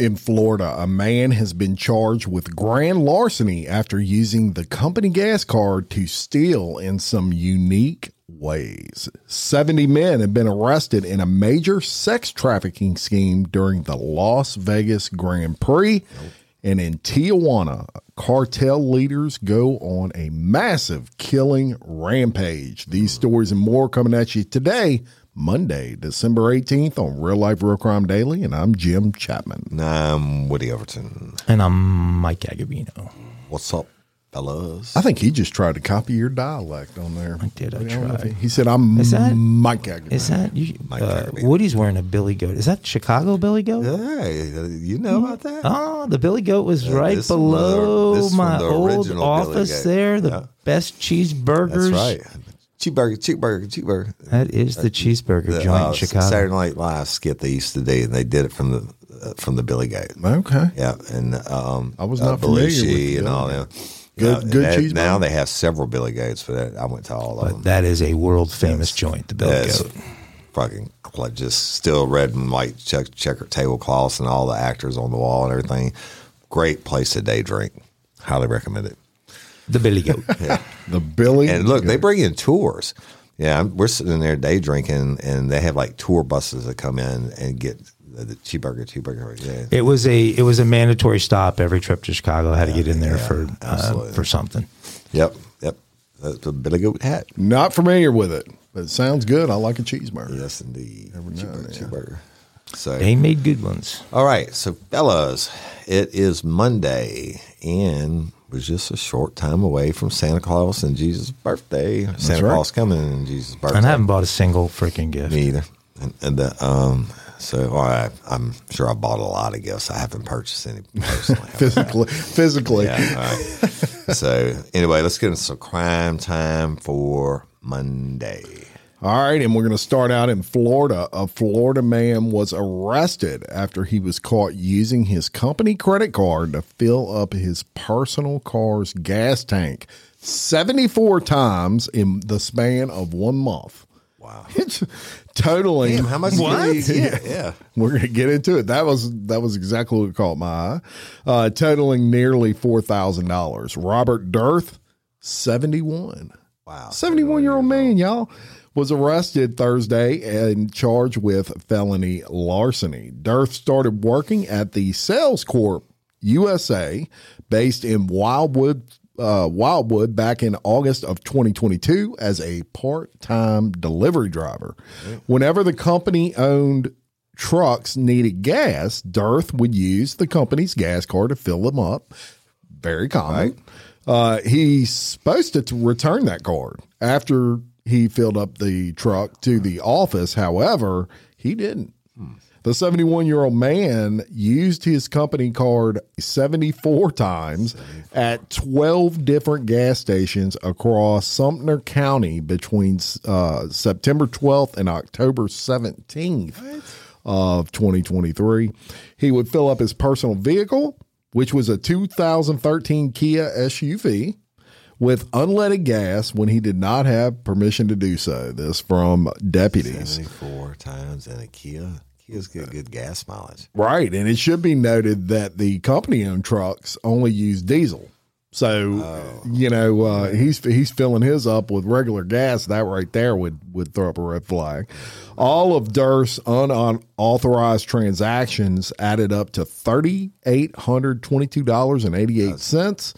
In Florida, a man has been charged with grand larceny after using the company gas card to steal in some unique ways. 70 men have been arrested in a major sex trafficking scheme during the Las Vegas Grand Prix. And in Tijuana, cartel leaders go on a massive killing rampage. These stories and more coming at you today Monday, December 18th on Real Life Real Crime Daily, and I'm Jim Chapman. I'm Woody Overton. And I'm Mike Agovino. What's up, fellas? I think he just tried to copy your dialect on there. I did, I don't know if tried. He, he said, I'm Is that- Mike Agovino. Is that you? Mike Uh, Woody's wearing a Billy Goat. Is that Chicago Billy Goat? Hey, you know about that? Oh, the Billy Goat was Yeah, right this from the- below my old office Goat. there. The Yeah. best cheeseburgers. That's right. Cheeseburger, cheeseburger, cheeseburger. That is the cheeseburger The, joint uh, in Chicago. Saturday Night Live skit they used to do, and they did it from the uh, from the Billy Goat. Okay. Yeah, and um, I was not familiar with Belushi the and all Billy them. Good- Yeah, good and cheeseburger. Now they have several Billy Goats for that. I went to all of them. That is a world famous joint, the Billy That's Goat. fucking cl- just still red and white check, checker tablecloths and all the actors on the wall and everything. Great place to day drink. Highly recommend it. The Billy Goat. The Billy. And look, they bring in tours. Yeah, we're sitting there day drinking, and they have like tour buses that come in and get the, the cheeseburger, cheeseburger. Yeah. It was a it was a mandatory stop every trip to Chicago. I had to get in there yeah, for uh, for something. Yep, yep. That's the Billy Goat hat. Not familiar with it, but it sounds good. I like a cheeseburger. Yes, indeed. now Cheeseburger, and then. cheeseburger. So They made good ones. All right, so fellas, it is Monday, and we're just a short time away from Santa Claus and Jesus' birthday. Santa right. Claus coming and Jesus' birthday. And I haven't bought a single freaking gift. Me either. And, and the, um, so right, I'm sure I bought a lot of gifts. I haven't purchased any personally. Physically. Physically. yeah, right. so anyway, let's get into some crime time for Monday. All right, and we're going to start out in Florida. A Florida man was arrested after he was caught using his company credit card to fill up his personal car's gas tank 74 times in the span of one month. Wow. It's totaling. Damn, how much? What? Yeah, yeah. We're gonna get into it. That was that was exactly what caught my eye. Uh, totaling nearly four thousand dollars. Robert Dirth, seventy one. Wow. 71 year old man, y'all, was arrested Thursday and charged with felony larceny. Dirth started working at the Sales Corp USA, based in Wildwood, uh, Wildwood, back in August of 2022 as a part time delivery driver. Whenever the company owned trucks needed gas, Dirth would use the company's gas card to fill them up. Very common. Uh, he's supposed to, to return that card after he filled up the truck to the office. However, he didn't. The 71 year old man used his company card 74 times at 12 different gas stations across Sumter County between uh, September 12th and October 17th of 2023. He would fill up his personal vehicle, which was a 2013 Kia SUV, with unleaded gas when he did not have permission to do so. This from deputies. 74 times in a Kia. Kia's get good gas mileage. Right. And it should be noted that the company owned trucks only use diesel. So, you know, uh, he's he's filling his up with regular gas. That right there would, would throw up a red flag. All of Durst's unauthorized transactions added up to $3,822.88.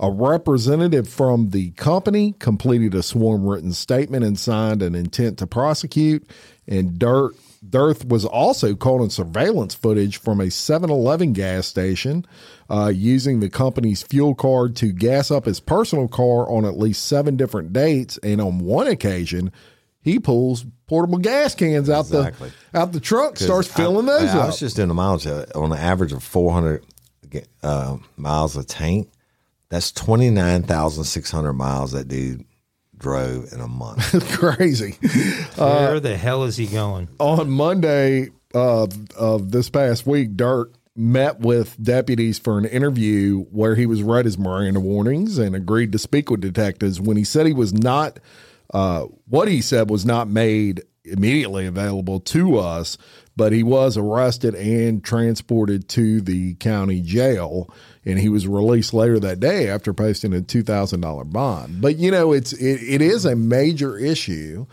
A representative from the company completed a sworn written statement and signed an intent to prosecute. And Dirt Dirth was also caught in surveillance footage from a 7 Eleven gas station uh, using the company's fuel card to gas up his personal car on at least seven different dates. And on one occasion, he pulls portable gas cans out Exactly. the out the trunk, starts filling I, those I, up. was just doing the mileage uh, on an average of 400 uh, miles a tank. That's 29,600 miles that dude drove in a month. Crazy. Where the hell is he going? on Monday of of this past week, Dirk met with deputies for an interview where he was read his Miranda warnings and agreed to speak with detectives. When he said he was not, uh, what he said was not made immediately available to us, but he was arrested and transported to the county jail and he was released later that day after posting a $2000 bond. But you know it's it, it is a major issue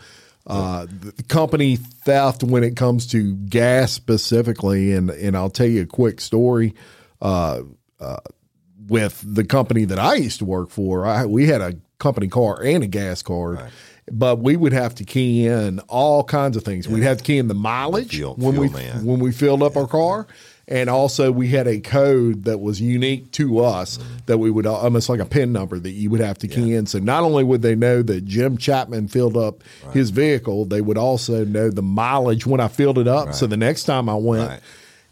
uh, the company theft when it comes to gas specifically. And and I'll tell you a quick story uh, uh, with the company that I used to work for I, we had a company car and a gas card but we would have to key in all kinds of things. We'd have to key in the mileage fuel- when fuel we man. when we filled up our car, and also we had a code that was unique to us Mm-hmm. that we would almost like a pin number that you would have to key in. So not only would they know that Jim Chapman filled up his vehicle, they would also know the mileage when I filled it up. So the next time I went, Right.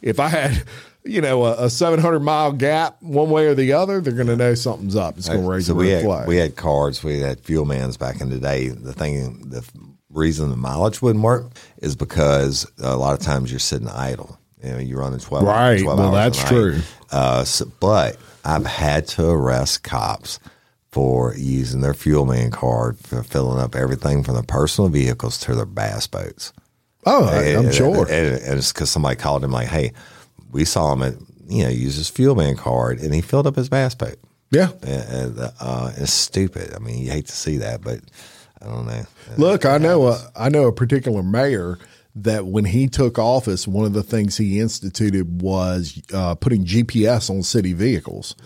if I had you know a, a 700 mile gap one way or the other, they're going to know something's up. It's going to raise so a we red had, flag. we had cards, we had fuel mans back in the day. The thing, the reason the mileage wouldn't work is because a lot of times you're sitting idle. You know, you're running 12, Right. 12 Well, that's true. Uh, so, but I've had to arrest cops for using their Fuelman card for filling up everything from their personal vehicles to their bass boats. oh, I- I'm And- sure. And, and it's because somebody called him like, "Hey, we saw him at you know use his Fuelman card, and he filled up his bass boat." yeah. And, and, uh, it's stupid. I mean, you hate to see that, but I don't know. Look, I know a, I know a particular mayor that when he took office, one of the things he instituted was uh, putting GPS on city vehicles.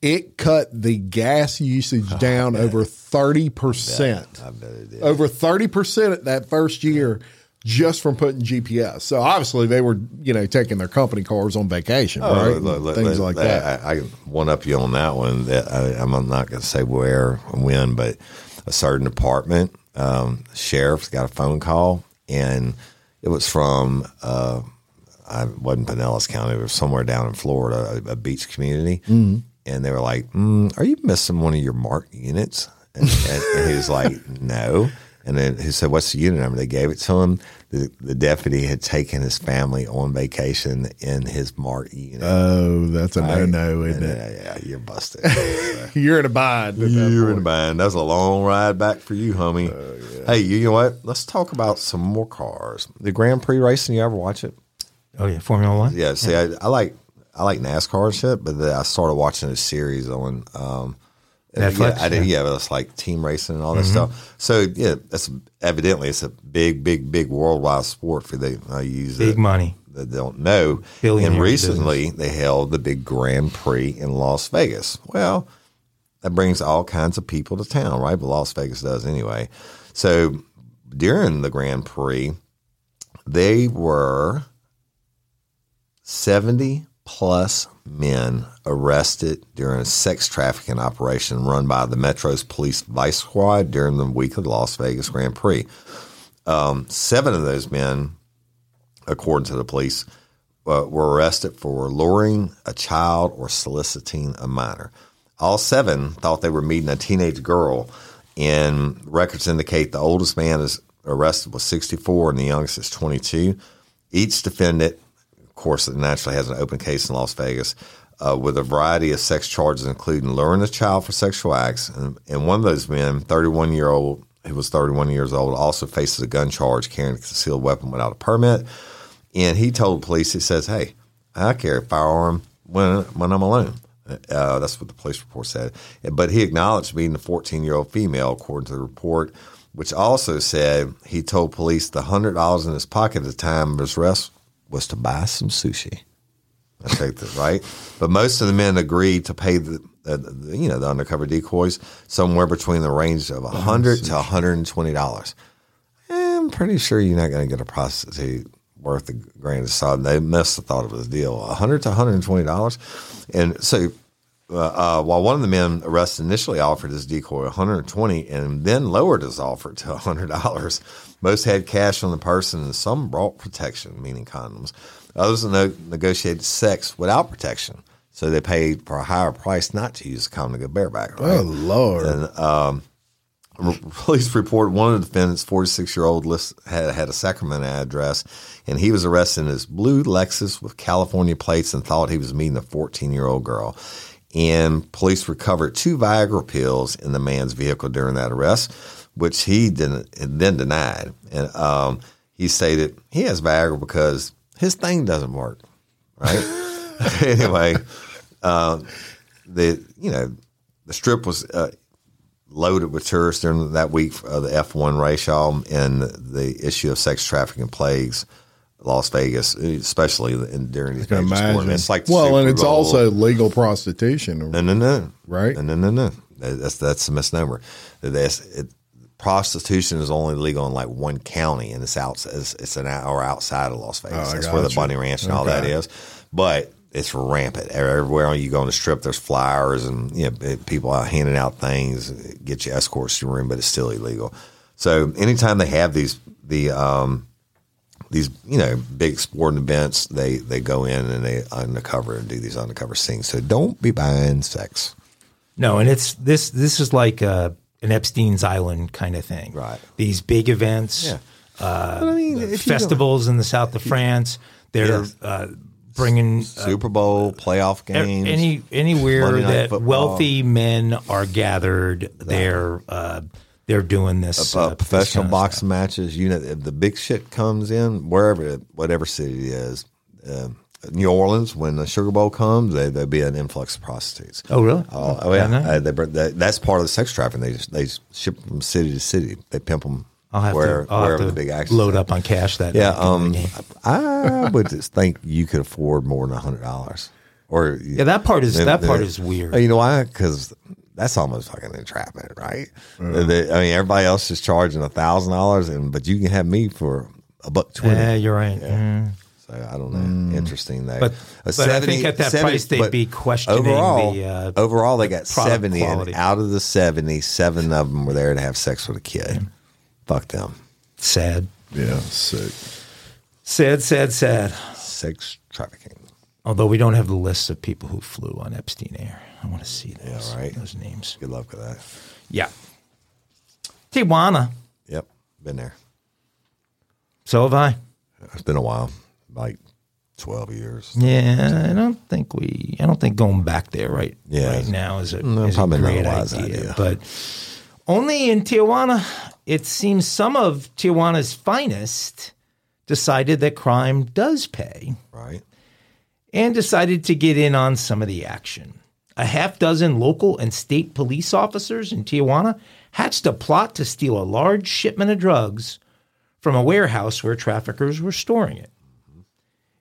It cut the gas usage down over thirty percent. I bet it did. Over thirty percent that first year, just from putting GPS. So obviously they were, you know, taking their company cars on vacation, right? Oh, Look, look, Things look, like that. I, I one up you on that one. That I, I'm not going to say where and when, but a certain department, um, sheriff's got a phone call, and it was from uh, I wasn't Pinellas County, it was somewhere down in Florida, a, a beach community, Mm-hmm. and they were like, mm, "Are you missing one of your marked units?" And, and, and he was like, "No." And then he said, "What's the unit number?" They gave it to him. The, the deputy had taken his family on vacation in his marked unit. Oh, that's a no no, isn't it? Yeah, yeah, you're busted. You're in a bind. you're in a bind. That's a long ride back for you, homie. Hey, you know what? Let's talk about some more cars. The Grand Prix racing. You ever watch it? Oh yeah, Formula One. Yeah. See, I, I like I like NASCAR and shit, but then I started watching a series on um, Netflix? Yeah, I did. Yeah, but it's like team racing and all that stuff. So yeah, that's evidently it's a big, big, big worldwide sport for they uh, use Big it. money. that don't know. And recently they held the big Grand Prix in Las Vegas. Well, that brings all kinds of people to town, right? But Las Vegas does anyway. So during the Grand Prix, they were 70 plus men arrested during a sex trafficking operation run by the Metro's Police Vice Squad during the week of the Las Vegas Grand Prix. Um, seven of those men according to the police, uh, were arrested for luring a child or soliciting a minor. All seven thought they were meeting a teenage girl, and records indicate the oldest man is arrested was 64 and the youngest is 22. Each defendant, course, naturally has an open case in Las Vegas. Uh, with a variety of sex charges, including luring a child for sexual acts. And, and one of those men, 31 year old, who was 31 years old, also faces a gun charge carrying a concealed weapon without a permit. And he told police, he says, "Hey, I carry a firearm when when I'm alone." Uh, that's what the police report said. But he acknowledged being the 14 year old female, according to the report, which also said he told police the hundred dollars in his pocket at the time of his arrest was to buy some sushi. I take that right, but most of the men agreed to pay the, uh, the you know the undercover decoys somewhere between the range of a hundred to hundred and twenty dollars. I'm pretty sure you're not going to get a prostitute worth a grain of salt. They must have thought it was a deal. A hundred to hundred and twenty dollars, and so uh, uh, while one of the men arrested initially offered his decoy 120 and then lowered his offer to $100. Most had cash on the person and some brought protection, meaning condoms. Others negotiated sex without protection. So they paid for a higher price not to use a condom to go bareback. Right? Oh Lord. And um, police report one of the defendants, 46 year old, had had a Sacramento address, and he was arrested in his blue Lexus with California plates and thought he was meeting a 14 year old girl. And police recovered two Viagra pills in the man's vehicle during that arrest, which he then denied. And um, he stated he has Viagra because his thing doesn't work, right? anyway, uh, the you know the strip was uh, loaded with tourists during that week of the F one race, y'all, and the issue of sex trafficking plagues Las Vegas, eh, especially in, during these major sports. It's like well, and it's Bowl. also legal prostitution. No, no, no. Right? No, no, no, no. That's that's a misnomer. That's it, prostitution is only legal in like one county, and it's out. It's, it's an hour outside of Las Vegas. Oh, that's where the. Bunny Ranch and all that is. But it's rampant everywhere you go on the strip. There's flyers and you know eh, people out handing out things, eh, get you escorts to your room, but it's still illegal. So anytime they have these the um, these you know big sporting events, they they go in and they undercover and do these undercover scenes. So don't be buying sex. No, and it's this. This is like uh, an Epstein's Island kind of thing. Right. These big events, Yeah. uh, I mean, festivals in the south of France. They're Yes. uh, bringing uh, Super Bowl playoff e- games. any anywhere that Football. wealthy men are gathered. They're uh, they're doing this uh, uh, this professional kind of boxing stuff. matches. You know, if the big shit comes in, wherever, whatever city it is, uh, New Orleans, when the Sugar Bowl comes, they, there'll be an influx of prostitutes. Oh, really? Oh, oh yeah. Uh, they, bring- that's part of the sex trafficking. They they ship them from city to city. They pimp them I'll have where, to, I'll wherever have the big action. load up on cash that Yeah, um. I would just think you could afford more than a hundred dollars. Or Yeah, that part is- that part is weird. You know why? Because that's almost fucking entrapment, right? They- I mean, everybody else is charging a thousand dollars, and but you can have me for a buck twenty. Yeah, you're right. Mm. So I don't know. Interesting though. But- A but I think at that price they'd but be questioning overall, the, uh, overall they got seventy, quality. and out of the seventy, seven of them were there to have sex with a kid. Fuck them. Sad, Yeah, sick. sad, sad, sad. Sex trafficking. Although we don't have the lists of people who flew on Epstein Air. I want to see those, right. those names. Good luck with that. Yeah. Tijuana. Yep, been there. So have I. It's been a while, like twelve years. Yeah, I don't think we. I don't think going back there right Yeah. right now is a, No, is a probably not a great wise idea. idea. But only in Tijuana, it seems some of Tijuana's finest decided that crime does pay Right. and decided to get in on some of the action. A half dozen local and state police officers in Tijuana hatched a plot to steal a large shipment of drugs from a warehouse where traffickers were storing it.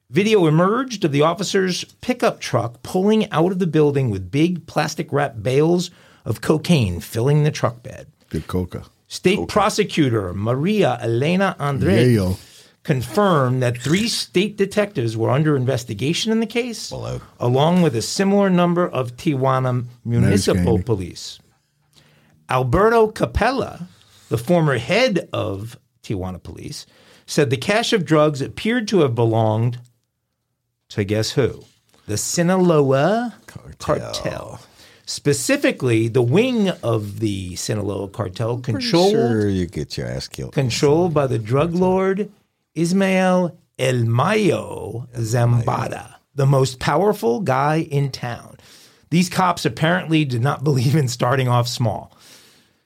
Video emerged of the officers' pickup truck pulling out of the building with big plastic wrapped bales of cocaine filling the truck bed. Good coca. State prosecutor Maria Elena Andrade. Confirmed that three state detectives were under investigation in the case, Hello. along with a similar number of Tijuana municipal police. Alberto Capella, the former head of Tijuana police, said the cache of drugs appeared to have belonged to guess who? The Sinaloa cartel. Specifically, the wing of the Sinaloa cartel controlled Sure, you get your ass killed. controlled by the drug lord Ismael El Mayo Zambada, the most powerful guy in town. These cops apparently did not believe in starting off small.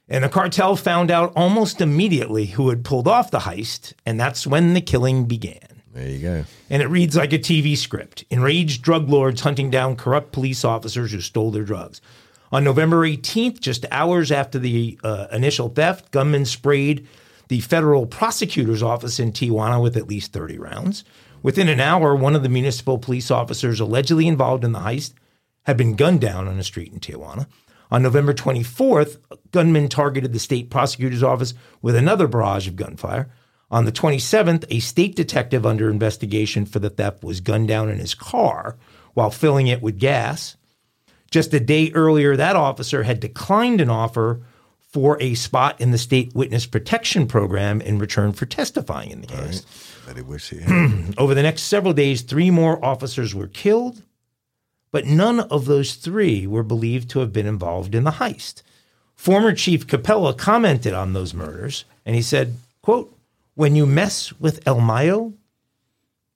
And the cartel found out almost immediately who had pulled off the heist, and that's when the killing began. There you go. And it reads like a TV script. Enraged drug lords hunting down corrupt police officers who stole their drugs. On November 18th, just hours after the uh, initial theft, gunmen sprayed the federal prosecutor's office in Tijuana with at least 30 rounds. Within an hour, one of the municipal police officers allegedly involved in the heist had been gunned down on a street in Tijuana. On November 24th, gunmen targeted the state prosecutor's office with another barrage of gunfire. On the 27th, a state detective under investigation for the theft was gunned down in his car while filling it with gas. Just a day earlier, that officer had declined an offer for a spot in the state witness protection program in return for testifying in the case. But he wish he had. Over the next several days, three more officers were killed, but none of those three were believed to have been involved in the heist. Former Chief Capella commented on those murders, and he said, quote, when you mess with El Mayo,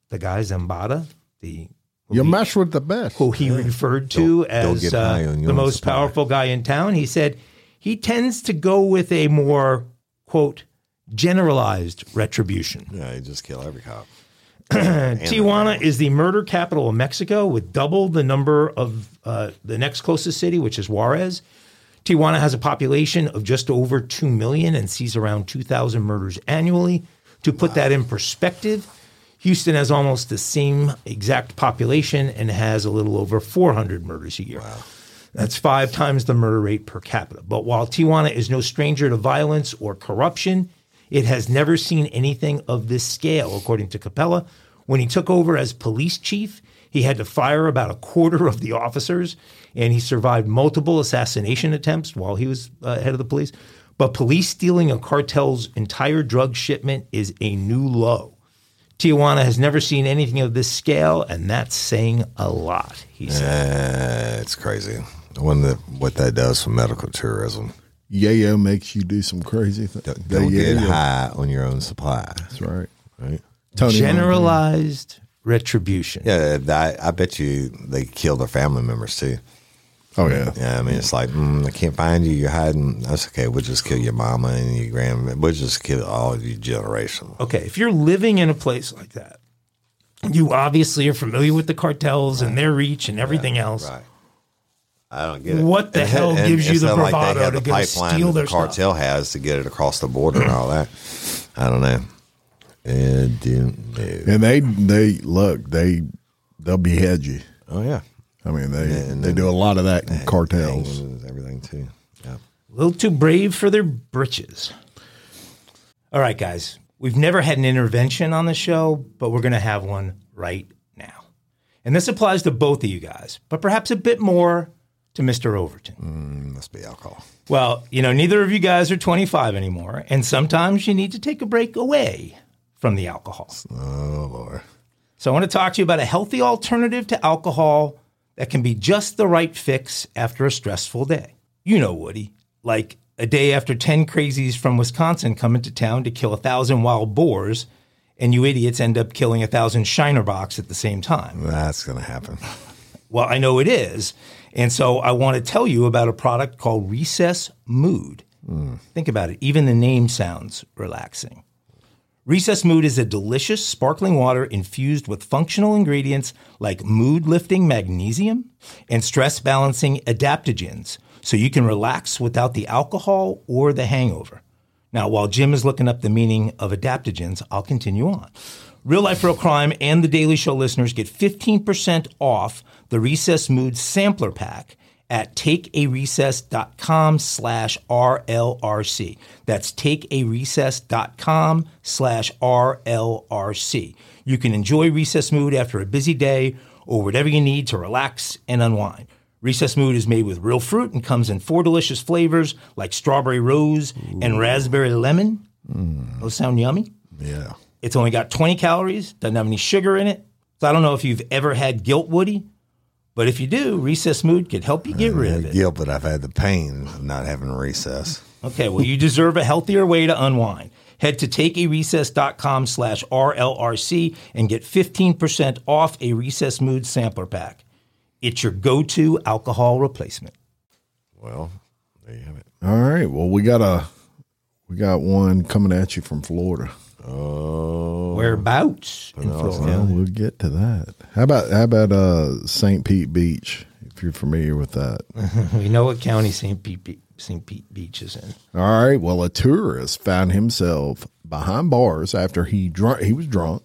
the guy Zambada, the You mess with the best. who he referred to Don't- don't as uh, high on your the most supply. powerful guy in town. He said he tends to go with a more, quote, generalized retribution. yeah, he just kill every cop. Tijuana is the murder capital of Mexico with double the number of uh, the next closest city, which is Juarez. Tijuana has a population of just over 2 million and sees around 2,000 murders annually. To put that in perspective, Houston has almost the same exact population and has a little over 400 murders a year. That's five times the murder rate per capita. But while Tijuana is no stranger to violence or corruption, it has never seen anything of this scale, according to Capella. When he took over as police chief, he had to fire about a quarter of the officers, and he survived multiple assassination attempts while he was uh, head of the police. But police stealing a cartel's entire drug shipment is a new low. Tijuana has never seen anything of this scale, and that's saying a lot, he said. Uh, it's crazy. I wonder what that does for medical tourism. Yayo makes you do some crazy things. Don't get high on your own supply. That's right. Right? Tony Generalized retribution. Yeah, I, I bet you they kill their family members too. Oh yeah. Yeah, I mean, it's like, mm, I can't find you. You're hiding. That's okay. We'll just kill your mama and your grandma. We'll just kill all of your generation. Okay, if you're living in a place like that, you obviously are familiar with the cartels and their reach and everything else. Right. I don't get it. What the hell gives you the not like they bravado have to the go pipeline steal that their the stuff? cartel has to get it across the border and all that? I don't know. It didn't. And they they look they they'll behead you. Oh yeah, I mean they and they do a lot of that in cartels. Everything too. Yeah. A little too brave for their britches. All right, guys. We've never had an intervention on the show, but we're going to have one right now. And this applies to both of you guys, but perhaps a bit more to Mr. Overton. Mm, must be alcohol. Well, you know, neither of you guys are 25 anymore, and sometimes you need to take a break away from the alcohol. Oh lord. So I want to talk to you about a healthy alternative to alcohol that can be just the right fix after a stressful day. You know, Woody, like a day after 10 crazies from Wisconsin come into town to kill a thousand wild boars, and you idiots end up killing a thousand Shiner Bocks at the same time. That's gonna happen. Well, I know it is. And so I want to tell you about a product called Recess Mood. Think about it. Even the name sounds relaxing. Recess Mood is a delicious sparkling water infused with functional ingredients like mood lifting magnesium and stress balancing adaptogens so you can relax without the alcohol or the hangover. Now, while Jim is looking up the meaning of adaptogens, I'll continue on. Real Life Real Crime and the Daily Show listeners get 15% off the Recess Mood Sampler Pack at takearecess.com slash RLRC. That's takearecess.com slash RLRC. You can enjoy Recess Mood after a busy day or whatever you need to relax and unwind. Recess Mood is made with real fruit and comes in four delicious flavors like strawberry rose and raspberry lemon. Mm. Those sound yummy. Yeah. It's only got 20 calories, doesn't have any sugar in it. So I don't know if you've ever had guilt, Woody, but if you do, Recess Mood could help you get rid of it. Guilt, but I've had the pain of not having recess. Okay, well, you deserve a healthier way to unwind. Head to takearecess.com slash RLRC and get 15% off a Recess Mood sampler pack. It's your go-to alcohol replacement. Well, there you have it. All right. Well, we got a we got one coming at you from Florida. Oh, Whereabouts in Florida? Well, we'll get to that. How about how about uh St. Pete Beach? If you're familiar with that. We know what county St. Pete, St. Pete Beach is in. All right. Well, a tourist found himself behind bars after he drunk. He was drunk,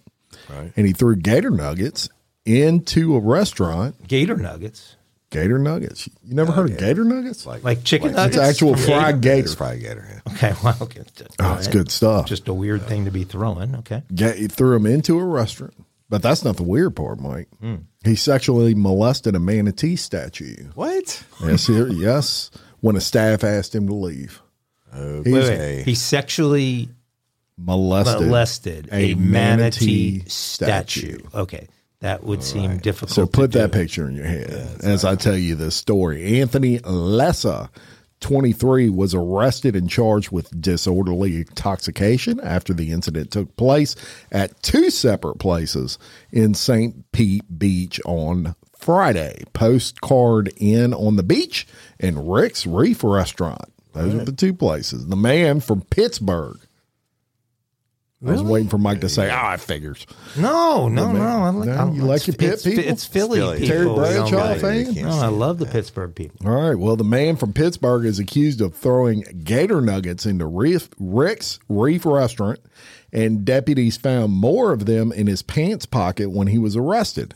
Right. and he threw gator nuggets into a restaurant. Gator nuggets, Gator nuggets. You never heard of gator nuggets? like chicken nuggets? it's actual from fried Gator? gator. It's fried gator. Yeah. Okay, well, okay. Oh, it's good stuff. Just a weird thing to be throwing. Okay. Ga- he threw him into a restaurant. But that's not the weird part, Mike. Hmm. He sexually molested a manatee statue. What? Yes, here, yes. When a staff asked him to leave, Okay. Wait, wait. He sexually molested, molested a, a manatee, manatee statue. Okay. That would seem difficult. So put that do. picture in your head as I tell you this story. Anthony Lessa, 23, was arrested and charged with disorderly intoxication after the incident took place at two separate places in St. Pete Beach on Friday. Postcard Inn on the beach and Rick's Reef Restaurant. Those are the two places. The man from Pittsburgh I was waiting for Mike to say, "Ah, it figures." No, no, no. I like, No, I- you like your Pitt it's, people? It's Philly, Philly. people. Terry we don't Bradshaw fan? No, I love the Pittsburgh people. All right. Well, the man from Pittsburgh is accused of throwing gator nuggets into Reef, Rick's Reef Restaurant, and deputies found more of them in his pants pocket when he was arrested.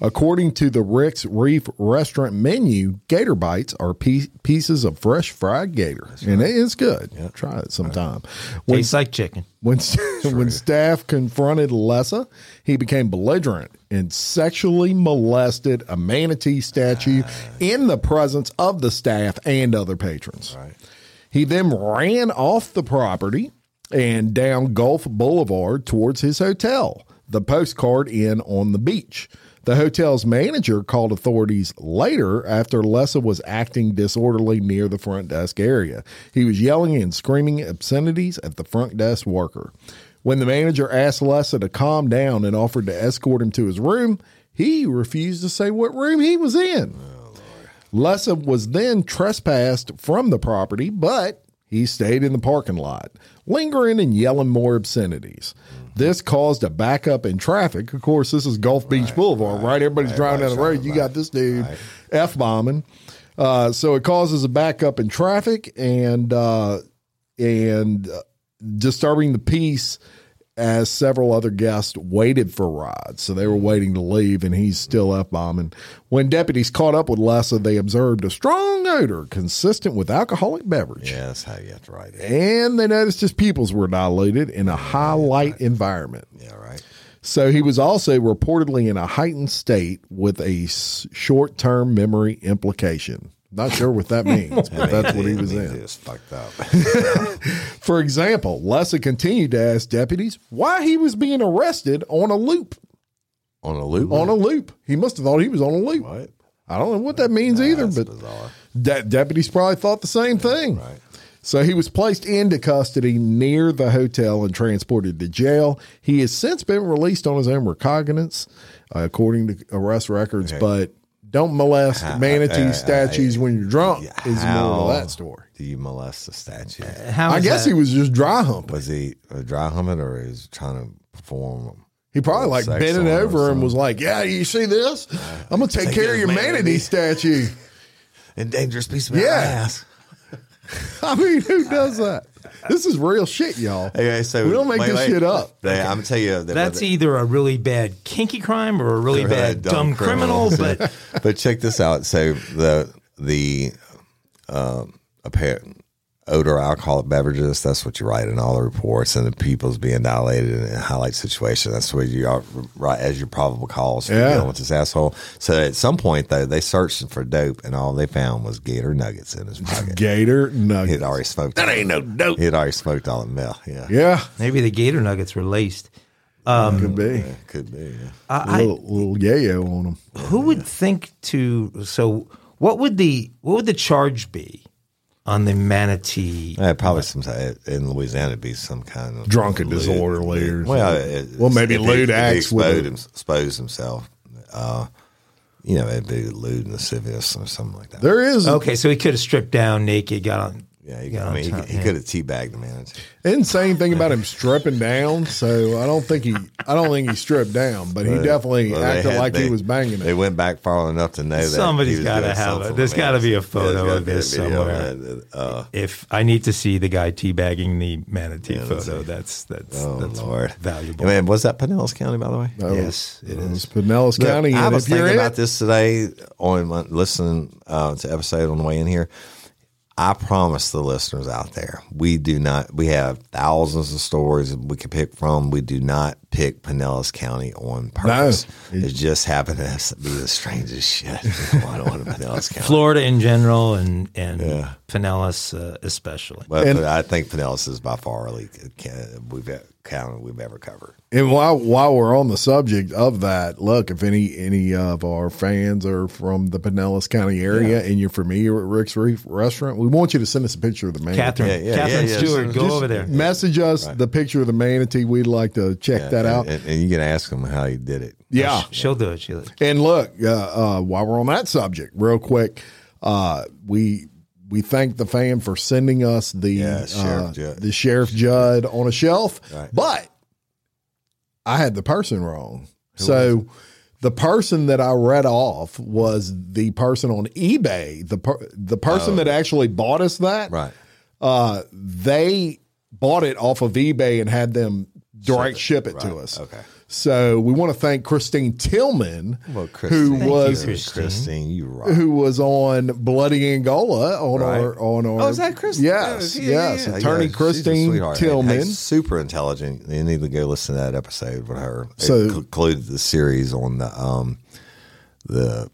According to the Rick's Reef Restaurant menu, gator bites are pie- pieces of fresh fried gator, and it is good. Try it sometime. When Tastes like chicken. when when staff confronted Lessa, he became belligerent and sexually molested a manatee statue ah. in the presence of the staff and other patrons. He then ran off the property and down Gulf Boulevard towards his hotel, the Postcard Inn on the beach. The hotel's manager called authorities later after Lessa was acting disorderly near the front desk area. He was yelling and screaming obscenities at the front desk worker. When the manager asked Lessa to calm down and offered to escort him to his room, he refused to say what room he was in. Oh, Lessa was then trespassed from the property, but he stayed in the parking lot, lingering and yelling more obscenities. This caused a backup in traffic. Of course, this is Gulf Beach Boulevard, right? Everybody's driving down the road. You got this dude f bombing, uh, so it causes a backup in traffic and uh, and uh, disturbing the peace as several other guests waited for rides. So they were waiting to leave, and he's still F bombing. When deputies caught up with Lessa, they observed a strong odor consistent with alcoholic beverage. Yeah, that's how you have to write it. And they noticed his pupils were dilated in a high light environment. Yeah, right. So he was also reportedly in a heightened state with a short term memory implication. Not sure what that means, but that's what he was in. fucked up. For example, Lessa continued to ask deputies why he was being arrested on a loop. On a loop. On a loop. He must have thought he was on a loop. what? I don't know what that means either, That's but de- deputies probably thought the same thing. Right. So he was placed into custody near the hotel and transported to jail. He has since been released on his own recognizance, uh, according to arrest records. But don't molest manatee uh, uh, statues when you're drunk is the moral of that story. Do you molest the statue? How I is guess that? he was just dry humping. Was he a dry humping or is he trying to perform? He probably like Sex bending on or over and was like, "Yeah, you see this? I'm gonna take Take care of this your manatee." manatee statue." Endangered piece of Yeah. ass. I mean, who does that? This is real shit, y'all. Okay, so we don't make wait, this wait. shit up. They, I'm gonna tell you, that- That's either a really bad kinky crime or a really Or a bad dumb, criminal. But but check this out. So the the um, apparent odor alcoholic beverages. That's what you write in all the reports, and the people's being dilated in a highlight situation. That's what you are right as your probable cause for Yeah. dealing with this asshole. So at some point though, they searched for dope, and all they found was gator nuggets in his pocket. Gator nuggets. He nugget. had already smoked. That ain't no dope. He had already smoked all the milk. Yeah, Yeah, maybe the gator nuggets were laced. Um, could be. Yeah, could be. Yeah. I, little, little yayo on them. I, who would think to? So, what would the what would the charge be on the manatee? Yeah, probably some in Louisiana it'd be some kind of Drunken lewd- disorderly or Well, something. it- Well, maybe lewd he acts with exposed, a- him, exposed himself. Uh, you know, it'd be lewd and lascivious or something like that. There is Okay, so he could have stripped down naked, got on. Yeah, he, got I mean, he, he could have teabagged the man. didn't say anything about him stripping down, so I don't think he. I don't think he stripped down, but he definitely Well, acted had- like he was banging it. They it. went back far enough to know that somebody's gotta have it. There's gotta be a photo Yeah, of this gotta be a video. somewhere. Uh, If I need to see the guy teabagging the manatee photo, that's that's oh that's Lord, valuable. Man, was that Pinellas County, by the way? That yes, was, it it is. was Pinellas Look, County. I was thinking about it- this today on my, listening uh, to episode on the way in here. I promise the listeners out there, we do not. We have thousands of stories we can pick from. We do not pick Pinellas County on purpose. No. it just happened to be the strangest shit. I don't want Pinellas County, Florida in general and and Yeah. Pinellas uh, especially. but, And- but I think Pinellas is by far the ca- we've county we've ever covered. And while while we're on the subject of that, look, if any any of our fans are from the Pinellas County area and you're familiar with Rick's Reef Restaurant, we want you to send us a picture of the manatee. Catherine, Yeah, yeah, Catherine yeah, yeah. Stewart, go Just over there. Message us the picture of the manatee. We'd like to check that and, out. and, and you can ask them how he did it. yeah. She'll do it. She'll. And look, uh, uh, while we're on that subject, real quick, uh, we we thank the fan for sending us the Yeah, Sheriff uh, Judd. the Sheriff Judd on a shelf, Right. but I had the person wrong. so the person that I read off was the person on eBay. The per, the person that actually bought us that. Right. Uh, they bought it off of eBay and had them direct ship it, to Right. us. Okay. So we want to thank Christine Tillman, Well, who Christine, you, was Christine. Christine, you rock. who was on Bloody Angola on Right. our on our. Oh, is that Christine? Yes, Yeah, yeah, yes. yeah. Attorney Yeah, Christine sweetheart. Tillman. Hey, super intelligent. You need to go listen to that episode with her. So- it concluded the series on the um, the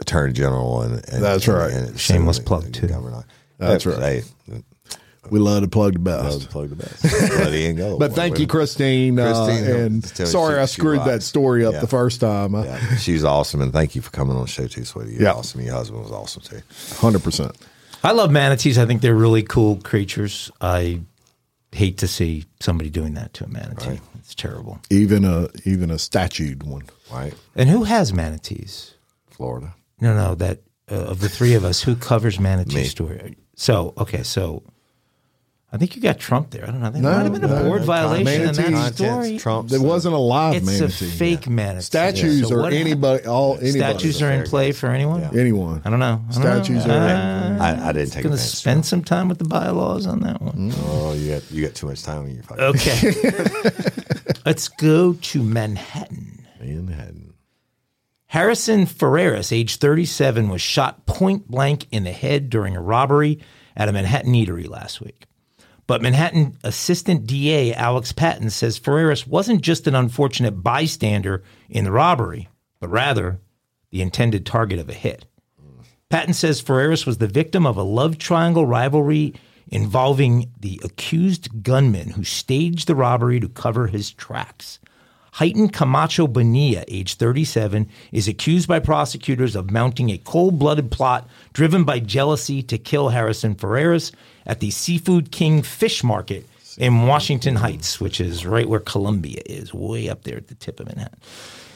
Attorney General and, and That's and- right. and Shameless and plug, too. governor. That's Hey, right. Hey, we love to plug the that was best. plug the best. Bloody Angola. But thank you, Christine. uh, and sorry she- I she screwed that rocks. story up Yeah. the first time. Yeah, she's awesome, and thank you for coming on the show too, sweetie. You're Yeah. awesome. Your husband was awesome too. Hundred percent. I love manatees. I think they're really cool creatures. I hate to see somebody doing that to a manatee. It's terrible. Even a even a statued one. Right, And who has manatees? Florida. No, no. That uh, of the three of us, who covers manatee story? So okay, so I think you got Trump there. I don't know. There No, might have been a board no, violation in manatee that story. Contents, Trump. There wasn't a live It's manatee. a fake manatee. Statues So or anybody, all anybody. Statues are in play for anyone. Yeah. anyone. I don't know. I don't Statues know. are- Uh, I, I didn't take Going to spend some time with the bylaws on that one. Oh, you got you got too much time in your fucking Okay. Let's go to Manhattan. Manhattan. Harrison Ferreras, age 37, was shot point blank in the head during a robbery at a Manhattan eatery last week. But Manhattan Assistant DA Alex Patton says Ferreras wasn't just an unfortunate bystander in the robbery, but rather the intended target of a hit. Patton says Ferreras was the victim of a love triangle rivalry involving the accused gunman who staged the robbery to cover his tracks. Heighton Camacho Bonilla, age 37, is accused by prosecutors of mounting a cold blooded plot driven by jealousy to kill Harrison Ferreras at the Seafood King Fish Market in Washington Heights, which is right where Columbia is, way up there at the tip of Manhattan.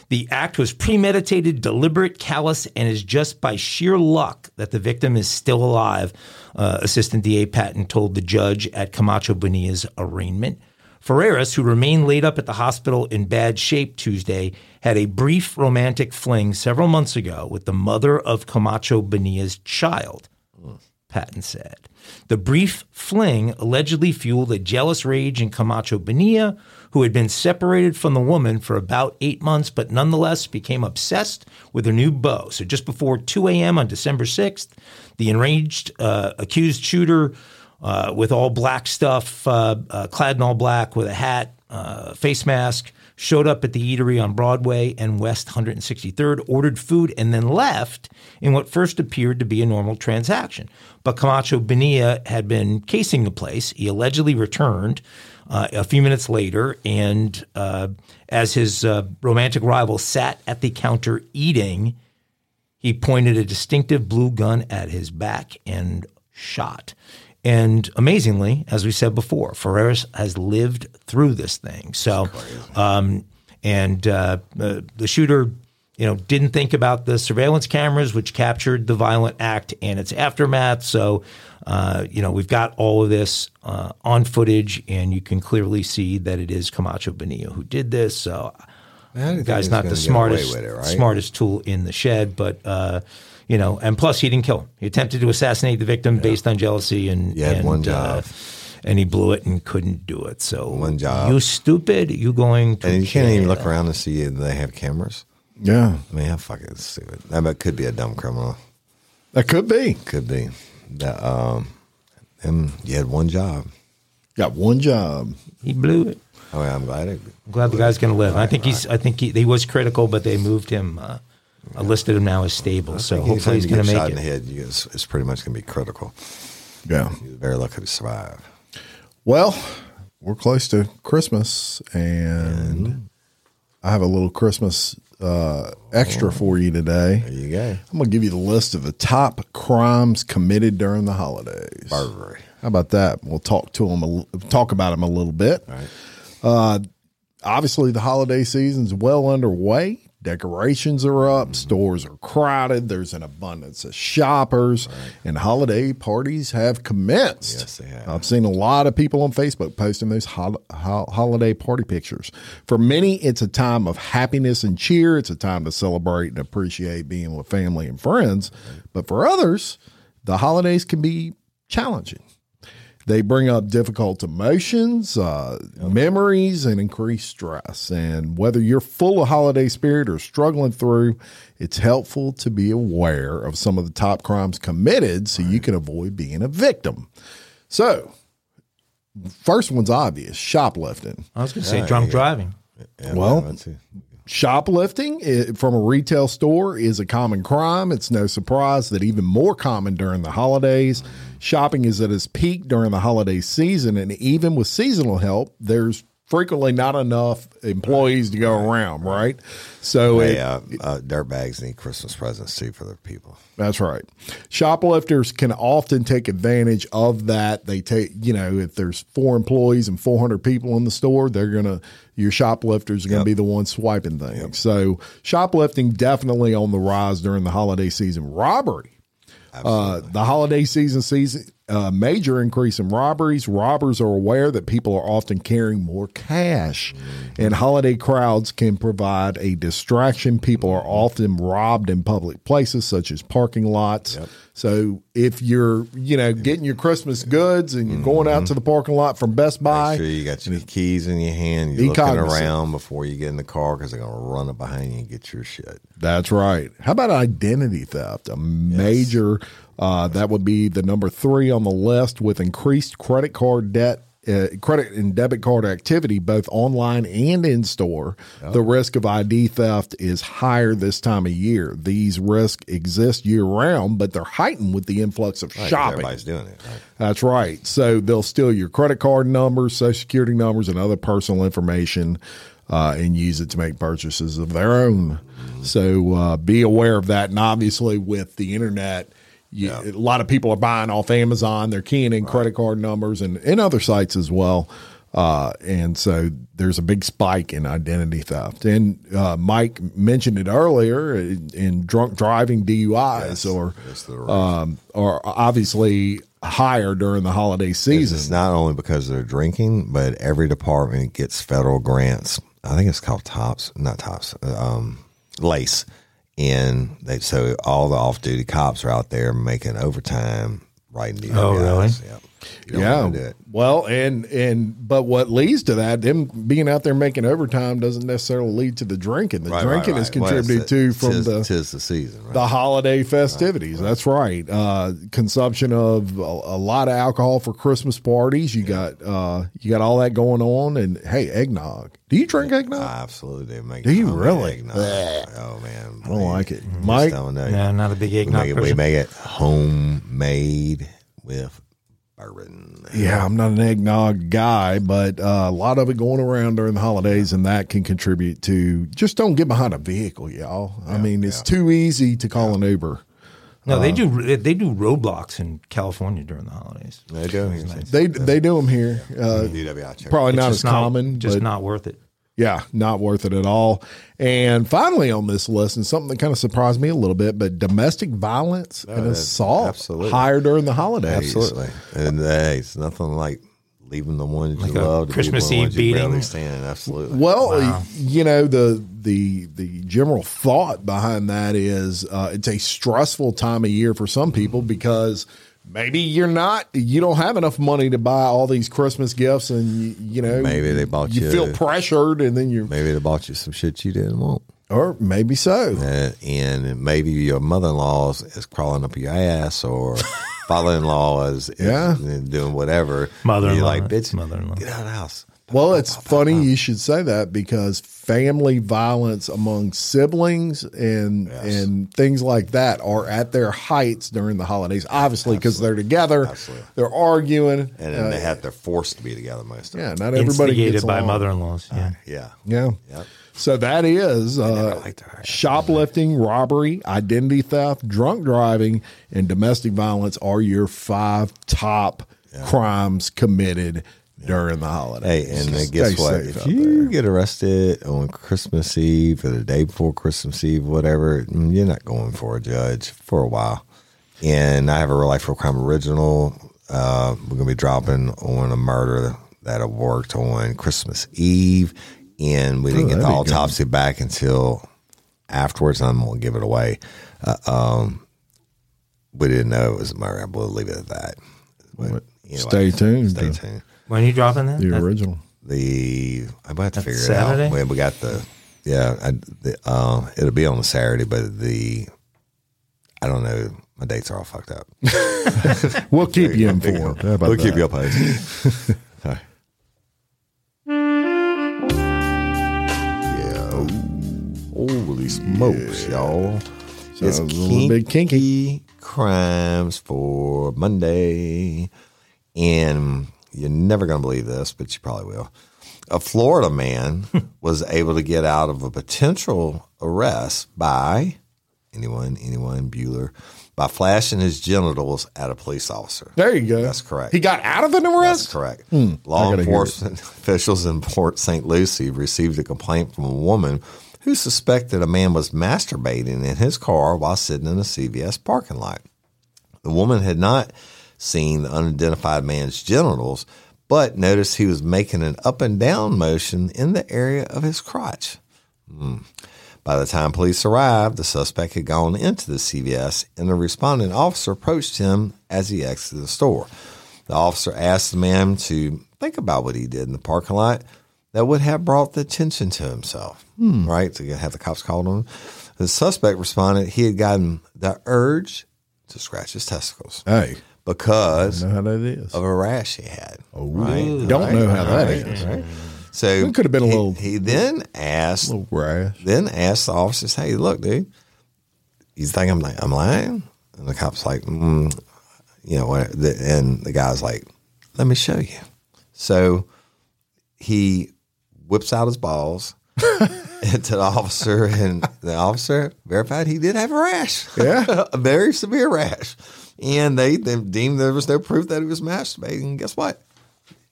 The act was premeditated, deliberate, callous, and is just by sheer luck that the victim is still alive, uh, Assistant DA Patton told the judge at Camacho Bonilla's arraignment. Ferreras, who remained laid up at the hospital in bad shape Tuesday, had a brief romantic fling several months ago with the mother of Camacho Bonilla's child. Patton said. The brief fling allegedly fueled a jealous rage in Camacho Bonilla, who had been separated from the woman for about eight months, but nonetheless became obsessed with her new beau. So just before 2 a.m. on December 6th, the enraged uh, accused shooter uh, with all black stuff, uh, uh, clad in all black with a hat, uh, face mask, showed up at the eatery on Broadway and West 163rd, ordered food, and then left in what first appeared to be a normal transaction. But Camacho Bonilla had been casing the place. He allegedly returned uh, a few minutes later, and uh, as his uh, romantic rival sat at the counter eating, he pointed a distinctive blue gun at his back and shot. And amazingly, as we said before, Ferreras has lived through this thing. So, um, and uh, uh, the shooter, you know, didn't think about the surveillance cameras which captured the violent act and its aftermath. So, uh, you know, we've got all of this uh, on footage, and you can clearly see that it is Camacho Bonilla who did this. So, the guy's not the smartest it, right? smartest tool in the shed, but uh, you know, and plus he didn't kill him. He attempted to assassinate the victim based on jealousy, and He had and, one uh, and he blew it and couldn't do it. So One job. You stupid. You going to And you can't even jail. look around and see if they have cameras. Yeah, I mean, how fucking stupid. That might- could be a dumb criminal. that could be. Could be. That um, and you had one job. Got one job. He blew it. Oh, yeah, I'm glad. It, I'm glad the guy's going to live. I think he's. I think he, he was critical, but they moved him. Uh, uh, listed him now as stable. So hopefully he's going get to shot make in the it. head. You, it's, it's pretty much going to be critical. Yeah. You're very lucky to survive. Well, we're close to Christmas, and I have a little Christmas uh, extra for you today. There you go. I'm going to give you the list of the top crimes committed during the holidays. Burglary. How about that? We'll talk to them, a, l- talk about them a little bit. Right. obviously the holiday season's well underway. Decorations are up, mm. stores are crowded, there's an abundance of shoppers, and holiday parties have commenced. Yes, they have. I've seen a lot of people on Facebook posting those hol- hol- holiday party pictures. For many, it's a time of happiness and cheer. It's a time to celebrate and appreciate being with family and friends. But for others, the holidays can be challenging. They bring up difficult emotions, uh, memories, and increased stress. And whether you're full of holiday spirit or struggling through, it's helpful to be aware of some of the top crimes committed so you can avoid being a victim. So, first one's obvious shoplifting. I was going to say drunk driving. Yeah, Well, that too. Shoplifting from a retail store is a common crime. It's no surprise that even more common during the holidays. Shopping is at its peak during the holiday season, and even with seasonal help, there's frequently not enough employees to go around, right? So Hey, it, uh, uh, dirt bags need Christmas presents too for their people. that's right. Shoplifters can often take advantage of that. They take, you know, if there's four employees and 400 people in the store, they're going to, your shoplifters are going to Yep. be the ones swiping things. So shoplifting definitely on the rise during the holiday season. Robbery. Uh, the holiday season season uh, major increase in robberies. Robbers are aware that people are often carrying more cash, and holiday crowds can provide a distraction. People are often robbed in public places such as parking lots. So if you're, you know, getting your Christmas goods and you're going out to the parking lot from Best Buy, Make sure you got your keys in your hand. You're looking cognizant. around before you get in the car because they're going to run up behind you and get your shit. That's right. How about identity theft? A major, uh, that would be the number three on the list with increased credit card debt. Uh, credit and debit card activity, both online and in store, the risk of ID theft is higher this time of year. These risks exist year round, but they're heightened with the influx of Right, shopping. Everybody's doing it. Right? That's right. So they'll steal your credit card numbers, social security numbers, and other personal information uh, and use it to make purchases of their own. So uh, be aware of that. And obviously, with the internet, you, a lot of people are buying off Amazon. They're keying in credit card numbers and, and other sites as well. Uh, and so there's a big spike in identity theft. And uh, Mike mentioned it earlier in, in drunk driving DUIs or Yes, right. um, are obviously higher during the holiday season. It's not only because they're drinking, but every department gets federal grants. I think it's called TOPS, not TOPS, um, LACE. And they, so all the off duty cops are out there making overtime writing DWIs. Oh, really? Yep. You don't yeah. wanna do it. Well, and and but what leads to that, them being out there making overtime doesn't necessarily lead to the drinking. The Right, drinking right, is right. Well, contributed it's to from tis, the tis the season, right? the holiday festivities. That's right. Uh, consumption of a, a lot of alcohol for Christmas parties. You got uh, you got all that going on, and hey, eggnog. Do you drink eggnog? I absolutely make. Do you homemade really? eggnog. Oh man, I don't like it, Mike. No, not a big we eggnog make, it, we make it homemade with bourbon. Yeah, I'm not an eggnog guy, but uh, a lot of it going around during the holidays, and that can contribute to just don't get behind a vehicle, y'all. I mean, it's too easy to call an Uber. No, Uh, they do. They do roadblocks in California during the holidays. They do. They they do them here. Uh, DWI probably It's not as not- common, Just but not worth it. Yeah, not worth it at all. And finally, on this list, and something that kind of surprised me a little bit, but domestic violence and assault absolutely. higher during the holidays. Absolutely. And hey, it's nothing like leaving the one that Like you a love Christmas be with the Eve ones you barely beating. stand. Absolutely. Well, you know the the the general thought behind that is uh, it's a stressful time of year for some people because maybe you're not you don't have enough money to buy all these Christmas gifts and you, you know Maybe they bought you you- feel pressured and then you're Maybe they bought you some shit you didn't want. or maybe so Uh, and maybe your mother in law is crawling up your ass or father in law is, is Yeah. doing whatever. Mother-in-law. You're like, bitch, Mother-in-law. get out of the house. Well, it's funny you should say that because family violence among siblings and and things like that are at their heights during the holidays. Obviously, because they're together, Absolutely. they're arguing. And then they Uh, have, they're forced to be together most of yeah, not everybody Instigated gets by along. mother-in-laws. Yeah. Yeah. Yeah. Yep. So that is uh, liked her. shoplifting, robbery, identity theft, drunk driving, and domestic violence are your five top crimes committed during the holidays. Hey, and then guess what? If you there. get arrested on Christmas Eve or the day before Christmas Eve, whatever, mm, you're not going for a judge for a while. And I have a real life real crime original. Uh, we're gonna be dropping on a murder that I worked on Christmas Eve, and we didn't Oh, get the that'd good. autopsy back until afterwards. I'm gonna give it away. Uh, um, we didn't know it was a murder. We'll leave it at that. But anyway, Stay tuned. Stay to tuned When are you dropping that? The That- original. the I'm about to figure Saturday? it out. We, we got the yeah. I, the, uh, it'll be on the Saturday, but the I don't know. My dates are all fucked up. We'll keep you informed. How about we'll keep that? you updated. Sorry. yeah. Holy smokes, y'all! it's Sounds a little bit kinky. crimes for Monday, and you're never going to believe this, but you probably will. A Florida man was able to get out of a potential arrest by anyone, anyone, Bueller, by flashing his genitals at a police officer. There you go. That's correct. He got out of an arrest? That's correct. Hmm. I Law enforcement officials in Port St. Lucie received a complaint from a woman who suspected a man was masturbating in his car while sitting in a CVS parking lot. The woman had not seen the unidentified man's genitals, but noticed he was making an up and down motion in the area of his crotch. Hmm. By the time police arrived, the suspect had gone into the CVS, and the responding officer approached him as he exited the store. The officer asked the man to think about what he did in the parking lot that would have brought the attention to himself, right? To have the cops called on him. The suspect responded he had gotten the urge to scratch his testicles Hey, because know how that is. of a rash he had. Oh, right? don't know how that Right, is. right. So It could have been a he- little- He then asked little rash. then asked the officers, "Hey, look, dude, you think I'm like I'm lying?" And the cop's like, mm, "You know what?" And the guy's like, "Let me show you." So he whips out his balls to the officer, and the officer verified he did have a rash, Yeah. a very severe rash, and they, they deemed there was no proof that he was masturbating. And guess what?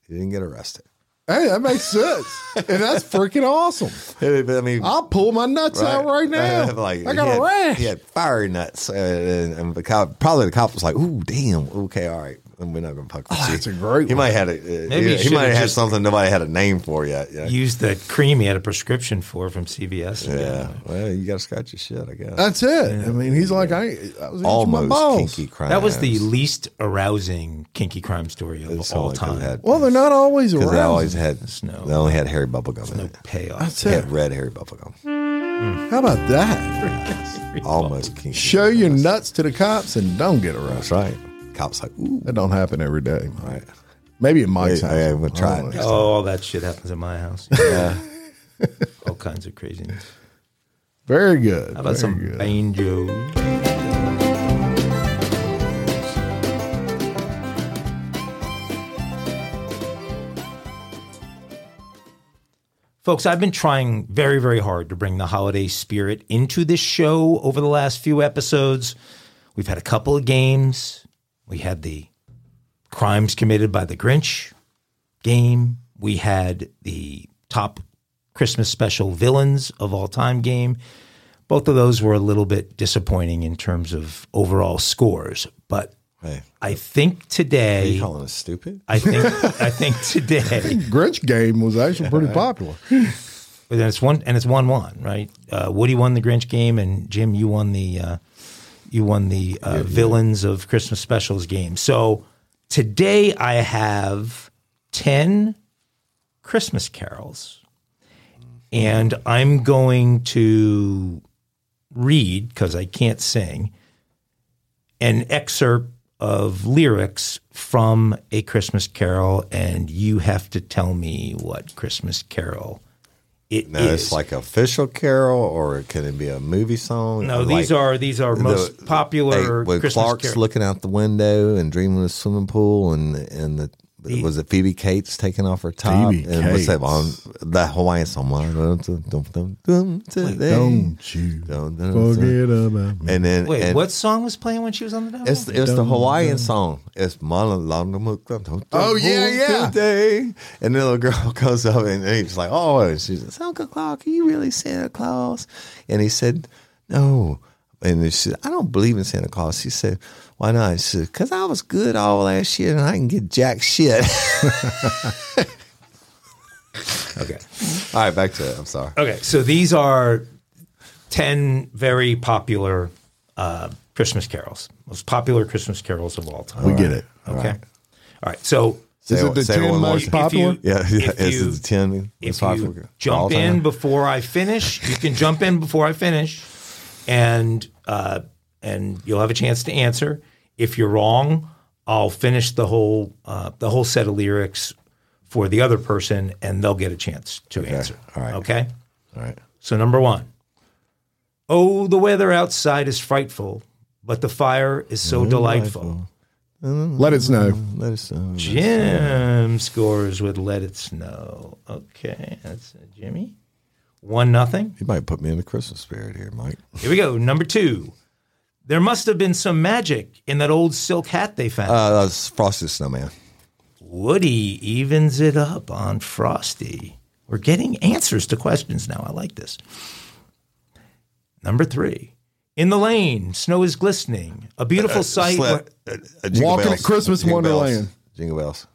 He didn't get arrested. Hey, that makes sense. and that's freaking awesome. I mean, I'll pull my nuts out right now. Uh, like, I got a rash. He had fiery nuts, uh, and, and the cop, probably the cop was like, "Ooh, damn, okay, all right, we're not gonna fuck with you." Oh, that's a great He one. might have had a, uh, Maybe he, he he might should've had something nobody had a name for yet. Yeah, Use the cream he had a prescription for from CVS. yeah. Well, you got to scratch your shit, I guess. That's it. I mean, he's like, I, I was itching my Almost balls. kinky crime. That was the least arousing kinky crime story of all time. Well, they're not always because around. they always had snow. they only had hairy bubblegum in no it. payoff. That's They it. had red hairy bubblegum. How about that? Almost kinky. Show your nuts to the cops and don't get That's arrested. Right. Cops like, ooh, That don't happen every day. right. Maybe in Mike's Hey, house. hey, we'll try I it. Oh, all that shit happens in my house. Yeah. all kinds of craziness. Very good. How about Very some good. banjo? Folks, I've been trying very, very hard to bring the holiday spirit into this show over the last few episodes. We've had a couple of games. We had the crimes committed by the Grinch game. We had the top Christmas special villains of all time game. Both of those were a little bit disappointing in terms of overall scores, but Hey, I think are today, you calling us stupid? I think, I think today, Grinch game was actually pretty popular. but it's one and it's one one, right? Uh, Woody won the Grinch game, and Jim, you won the uh, you won the uh, villains of Christmas specials game. So today I have ten Christmas carols, and I'm going to read because I can't sing an excerpt of lyrics from a Christmas carol, and you have to tell me what Christmas carol it is. No, it's like official carol, or can it be a movie song? No, these like are these are the- most hey, popular when Christmas Clark's carols. looking out the window and dreaming of a swimming pool, and and the was it Phoebe Cates taking off her top? Phoebe and what's that Cates. on that Hawaiian song? Don't you forget about me. And then Wait, and what song was playing when she was on the demo? It's it's the Hawaiian song. It's Oh, yeah, yeah. Today. And the little girl comes up and he's like, "Oh," and she's like, "Uncle Clark, are you really Santa Claus?" And he said, "No." And she said, "I don't believe in Santa Claus." She said, "Why not?" She said, "Cause I was good all last year and I can get jack shit." okay. all right, back to it. I'm sorry. Okay, so these are 10 very popular uh, Christmas carols, most popular Christmas carols of all time. We get it. Okay. All right. So Is it the say 10 most popular? If Yeah, yeah. Is you- it the ten? most popular you jump in before I finish, you can jump in before I finish, and uh, and you'll have a chance to answer. If you're wrong, I'll finish the whole uh, the whole set of lyrics for the other person, and they'll get a chance to answer. All right. Okay. All right. So number one. Oh, the weather outside is frightful, but the fire is so delightful. Let it snow. Let us know. Jim scores with "Let It Snow." Okay, that's uh, Jimmy. One nothing. You might put me in the Christmas spirit here, Mike. Here we go. Number two. There must have been some magic in that old silk hat they found. Uh, that's Frosty the Snowman. Woody evens it up on Frosty. We're getting answers to questions now. I like this. Number three. In the lane, snow is glistening. A beautiful sight. Sled- uh, uh, Walking Bells. at Christmas Jingle Bells. Wonderland. Jingle bells.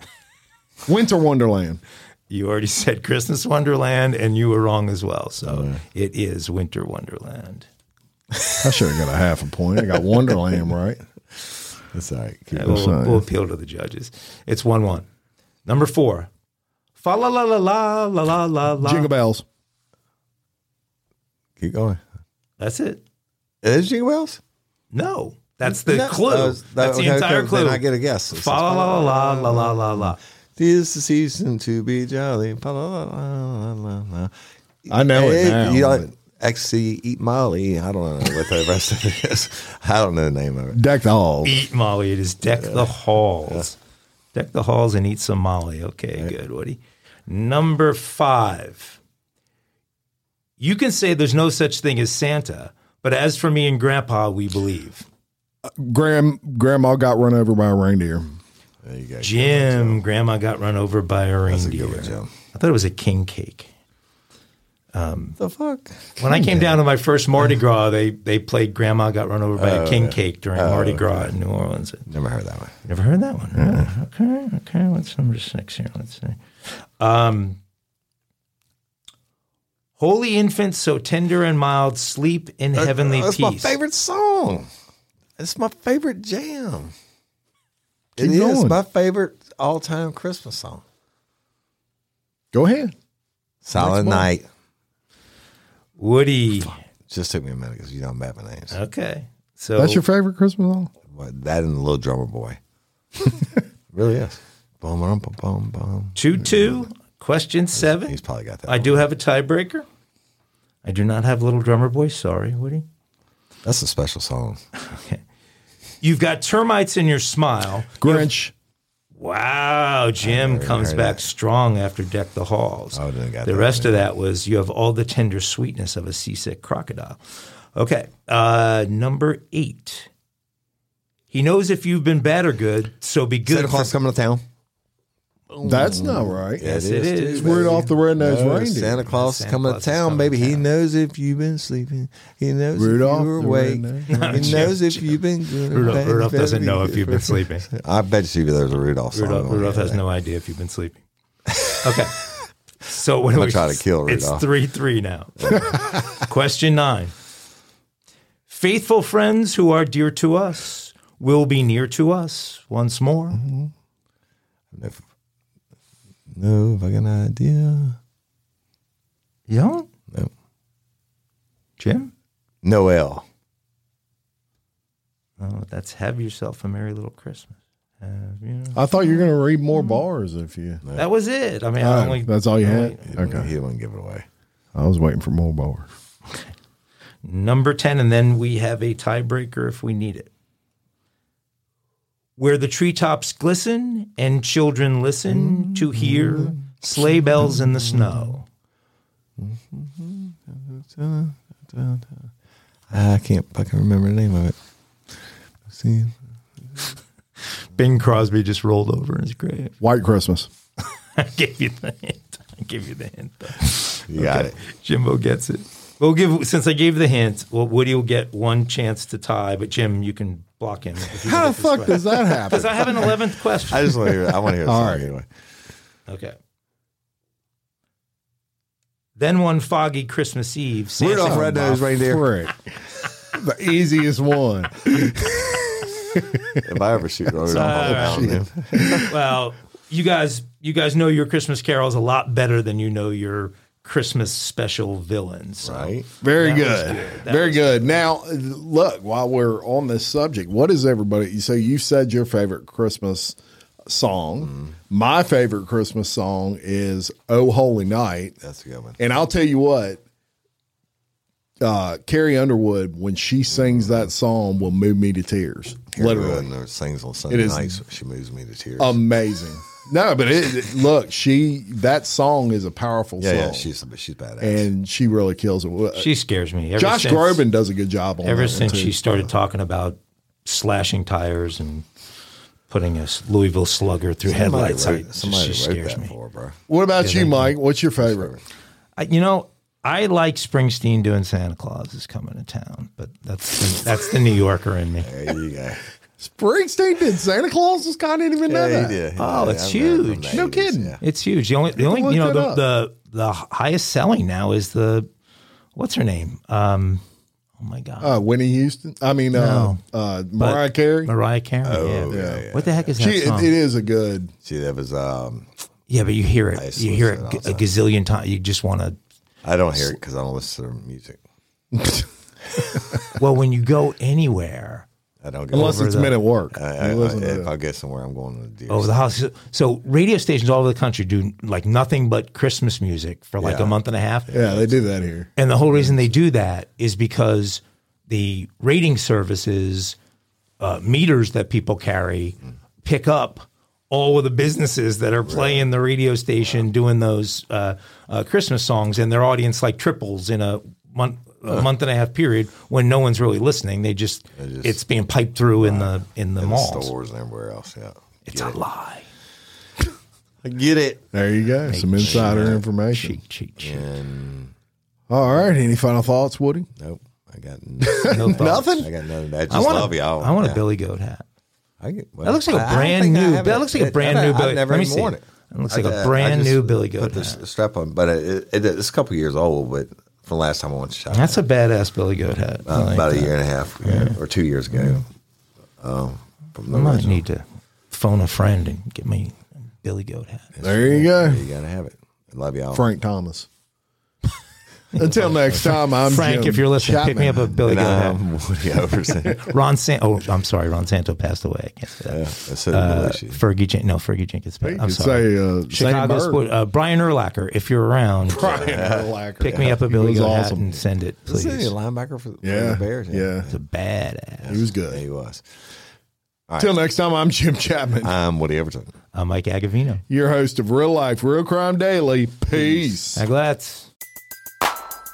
Winter Wonderland. You already said Christmas Wonderland, and you were wrong as well. So it is Winter Wonderland. I should have got a half a point. I got Wonderland right. That's all right. Keep Yeah, we'll, we'll appeal to the judges. It's 1 1. Number four. Fa la la la la la la la la. Jingle bells. Keep going. That's it. It is Jingle Bells? No, that's the No, clue. that was- that- that's the okay, entire okay, clue. Then I get a guess. Fa says, la la la la la la la. Tis the season to be jolly. Fa la la la la la. I know it Hey, now. You like but ecstasy, eat Molly. I don't know what the rest of it is. I don't know the name of it. Deck the halls. Eat Molly. It is deck the halls. Deck the halls and eat some Molly. Okay, good, Woody. Number five. You can say there's no such thing as Santa, but as for me and Grandpa, we believe. Grand, grandma got run over by a reindeer. There you go. Jim, Grandma got run over by a That's a reindeer. good one, Jim. I thought it was a king cake. The fuck? When I came down to my first Mardi Gras, they they played Grandma got run over by a king cake during Mardi Gras in New Orleans. Never heard that one. Never heard that one. Oh, okay, okay. What's number six here? Let's see. Um, Holy infant, so tender and mild, sleep in heavenly That's peace. my favorite song. It's my favorite jam. Keep It is going. my favorite all-time Christmas song. Go ahead. Silent one. Night. Woody. Just took me a minute because you don't bad my names. Okay, so That's your favorite Christmas song? What, that and the Little Drummer Boy. really is. Boom, boom, boom, boom, boom. two two. Question seven. He's probably got that. I one. do have a tiebreaker. I do not have Little Drummer Boy. Sorry, Woody. That's a special song. Okay. You've got termites in your smile. Grinch. Wow, Jim comes back that. strong after Deck the Halls. Oh, didn't got the rest of that was you have all the tender sweetness of a seasick crocodile. Okay, uh, number eight. He knows if you've been bad or good, so be good. Santa Claus coming to town. That's not right. Yes, it is. It's Rudolph the Red-Nosed No, Reindeer. Santa Claus Santa is coming Claus to town, coming baby. to He knows if you've been sleeping. He knows Rudolph if you were awake. Red-Nosed He knows if you've been good. Rudolph. Rudolph doesn't know if you've been sleeping. I bet you there's a Rudolph song. Rudolph, Rudolph here. has no idea if you've been sleeping. Okay. So what do gonna we try to kill Rudolph. It's three three now. Question nine. Faithful friends who are dear to us will be near to us once more. Mm-hmm. If- No, if I got an idea. You don't? No. Jim? Noel. Oh, that's have yourself a merry little Christmas. Have you- I thought you were going to read more mm-hmm. bars if you. That was it. I mean, I Oh, only that's all you had? He Okay. wouldn't- He wouldn't give it away. I was waiting for more bars. number ten, and then we have a tiebreaker if we need it. Where the treetops glisten and children listen to hear sleigh bells in the snow. I can't fucking remember the name of it. See, Bing Crosby just rolled over in his grave. White Christmas. I gave you the hint. I gave you the hint. Though. you got it. Jimbo gets it. We'll give since I gave the hint. Well, Woody will get one chance to tie, but Jim, you can block him. How the fuck does that happen? Because I have an eleventh question. I just want to hear. I want to hear. The All song right. anyway. Okay. Then one foggy Christmas Eve, Santa, Rudolph Red-Nosed Reindeer. Frick. the easiest one. If I ever shoot Rudolph, All I'll right. well, you guys, you guys know your Christmas carols a lot better than you know your Christmas special villains. So right? Very good. good. Very was good. Now, look, while we're on this subject, what is everybody? So you said your favorite Christmas song. Mm-hmm. My favorite Christmas song is "Oh Holy Night," That's a good one. and I'll tell you what. Uh, Carrie Underwood, when she sings that song, will move me to tears. Literally, Literally, sings on Sunday It is- nights. She moves me to tears. amazing. No, but it, it- look, she that song is a powerful yeah, song, yeah, she's she's badass. and she really kills it. She scares me. Ever Josh since, Groban does a good job on Ever that since she started talking about slashing tires and putting a Louisville Slugger through somebody headlights, I, somebody she wrote scares that me. for bro. What about you, Mike? What's your favorite? I, you know, I like Springsteen doing Santa Claus is coming to town, but that's the, that's the New Yorker in me. There you go. Springsteen did Santa Claus? I didn't even know that. he did. Oh, Yeah, it's I remember from huge. the No 80s, kidding. Yeah. It's huge. The only the only look you know it the, up. the the highest selling now is the what's her name? Um, oh my god, Uh, Whitney Houston. I mean, No. uh, uh, But- Mariah Carey. Mariah Carey. Oh, yeah. yeah, yeah. What the heck is that She, it, song? it is a good. See, that was. Um, yeah, but you hear I it. used to You hear listen it to it a gazillion times. You just want to. I don't hear it because I don't listen to their music. Well, when you go anywhere I don't go Unless it's the- men at work. I, I, to if. I get somewhere, I'm going to the deer. over the house, so, so radio stations all over the country do like nothing but Christmas music for like Yeah. a month and a half. yeah, they do that here. And the whole reason they do that is because the rating services uh, meters that people carry pick up all of the businesses that are playing the radio station doing those uh, uh, Christmas songs, and their audience like triples in a month. A month and a half period when no one's really listening, they just, just- it's being piped through in the in the in the malls. stores and everywhere else. Yeah, It's a lie. I get it. There you go. Some insider information. Cheat, cheat, cheat. And All right. Any final thoughts, Woody? nope, I got No thoughts. Nothing? I got nothing. I just I want love a, y'all. I want Yeah. a Billy Goat hat. I get, well, That looks like a I- I brand think I new. That it. looks like a brand I- new I've Billy. never Let me even see. worn it. It looks I like a got- I brand just new Billy put Goat the hat. strap on, but it, it, it's a couple years old. But from last time I went to shop, That's a badass Billy Goat hat. Uh, like about that. a year and a half or two years ago. Um, from the I might original. need to phone a friend and get me a Billy Goat hat. There you go. You gotta have it. I love y'all. Frank Thomas. Until next time, I'm Frank, Jim if you're listening, pick me up a Chapman. Billy And Goat hat. I'm Woody Overton. Ron San. Oh, I'm sorry. Ron Santo passed away. I can't say yeah, that. that's so Uh. Fergie, Jen- no, Fergie Jenkins. You I'm sorry. say uh, Chicago sport. Uh, Brian Urlacher, if you're around, Brian Urlacher. pick me up a Billy was Goat hat awesome. and send it, Is he a please. linebacker for, for Yeah, the Bears? yeah. It's a badass. He was Yeah, good. he was. Until next time, I'm Jim Chapman, I'm Woody Overton. I'm Mike Agovino. your host of Real Life, Real Crime Daily. Peace. Aglats.